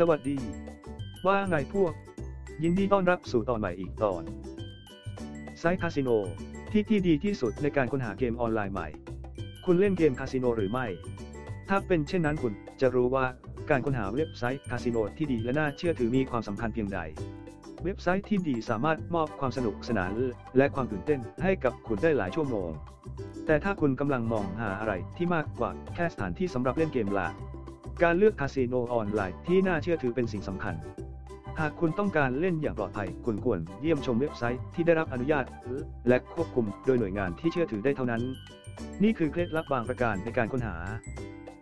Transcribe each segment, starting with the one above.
สวัสดี ว่าไงพวก ยินดีต้อนรับสู่ตอนใหม่อีกตอนไซต์คาสิโนที่ที่ดีที่สุดในการค้นหาเกมออนไลน์ใหม่ คุณเล่นเกมคาสิโนหรือไม่ ถ้าเป็นเช่นนั้นคุณจะรู้ว่าการค้นหาเว็บไซต์คาสิโนที่ดีและน่าเชื่อถือมีความสำคัญเพียงใด เว็บไซต์ที่ดีสามารถมอบความสนุกสนานและความตื่นเต้นให้กับคุณได้หลายชั่วโมง แต่ถ้าคุณกำลังมองหาอะไรที่มากกว่าแค่สถานที่สำหรับเล่นเกมล่ะ การเลือกคาสิโนออนไลน์ที่น่าเชื่อถือเป็นสิ่งสำคัญ หากคุณต้องการเล่นอย่างปลอดภัย คุณควรเยี่ยมชมเว็บไซต์ที่ได้รับอนุญาต และควบคุมโดยหน่วยงานที่เชื่อถือได้เท่านั้น นี่คือเคล็ดลับบางประการในการค้นหา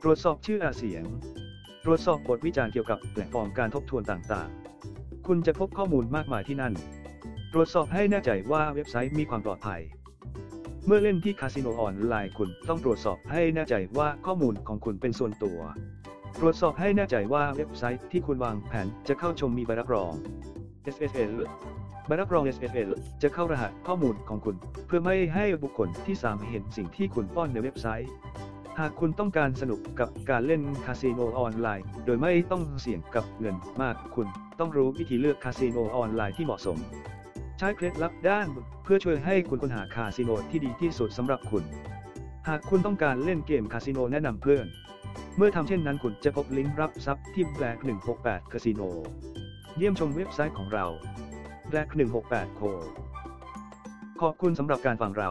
ตรวจสอบชื่ออาเสียง ตรวจสอบบทวิจารณ์เกี่ยวกับแพลตฟอร์มการทบทวนต่างๆ คุณจะพบข้อมูลมากมายที่นั่น ตรวจสอบให้แน่ใจว่าเว็บไซต์มีความปลอดภัยเมื่อเล่นที่คาสิโนออนไลน์คุณต้องตรวจสอบให้แน่ใจว่าข้อมูลของคุณเป็นส่วนตัว ตรวจสอบให้แน่ใจว่าเว็บไซต์ที่คุณวางแผนจะเข้าชมมีใบรับรอง SSL ใบรับรอง SSL จะเข้ารหัสข้อมูลของคุณ เพื่อไม่ให้บุคคลที่สามเห็นสิ่งที่คุณป้อนในเว็บไซต์ หากคุณต้องการสนุกกับการเล่นคาสิโนออนไลน์ โดยไม่ต้องเสี่ยงกับเงินมากคุณต้องรู้วิธีเลือกคาสิโนออนไลน์ที่เหมาะสม ใช้เคล็ดลับด้านเพื่อช่วยให้คุณค้นหาคาสิโนที่ดีที่สุดสำหรับคุณ หากคุณต้องการเล่นเกมคาสิโนแนะนำเพื่อน เมื่อทำเช่นนั้นคุณจะพบลิงก์รับทรัพย์ที่ Black 168 Casino เยี่ยมชมเว็บไซต์ของเรา Black 168 Co ขอบคุณสำหรับการฟังเรา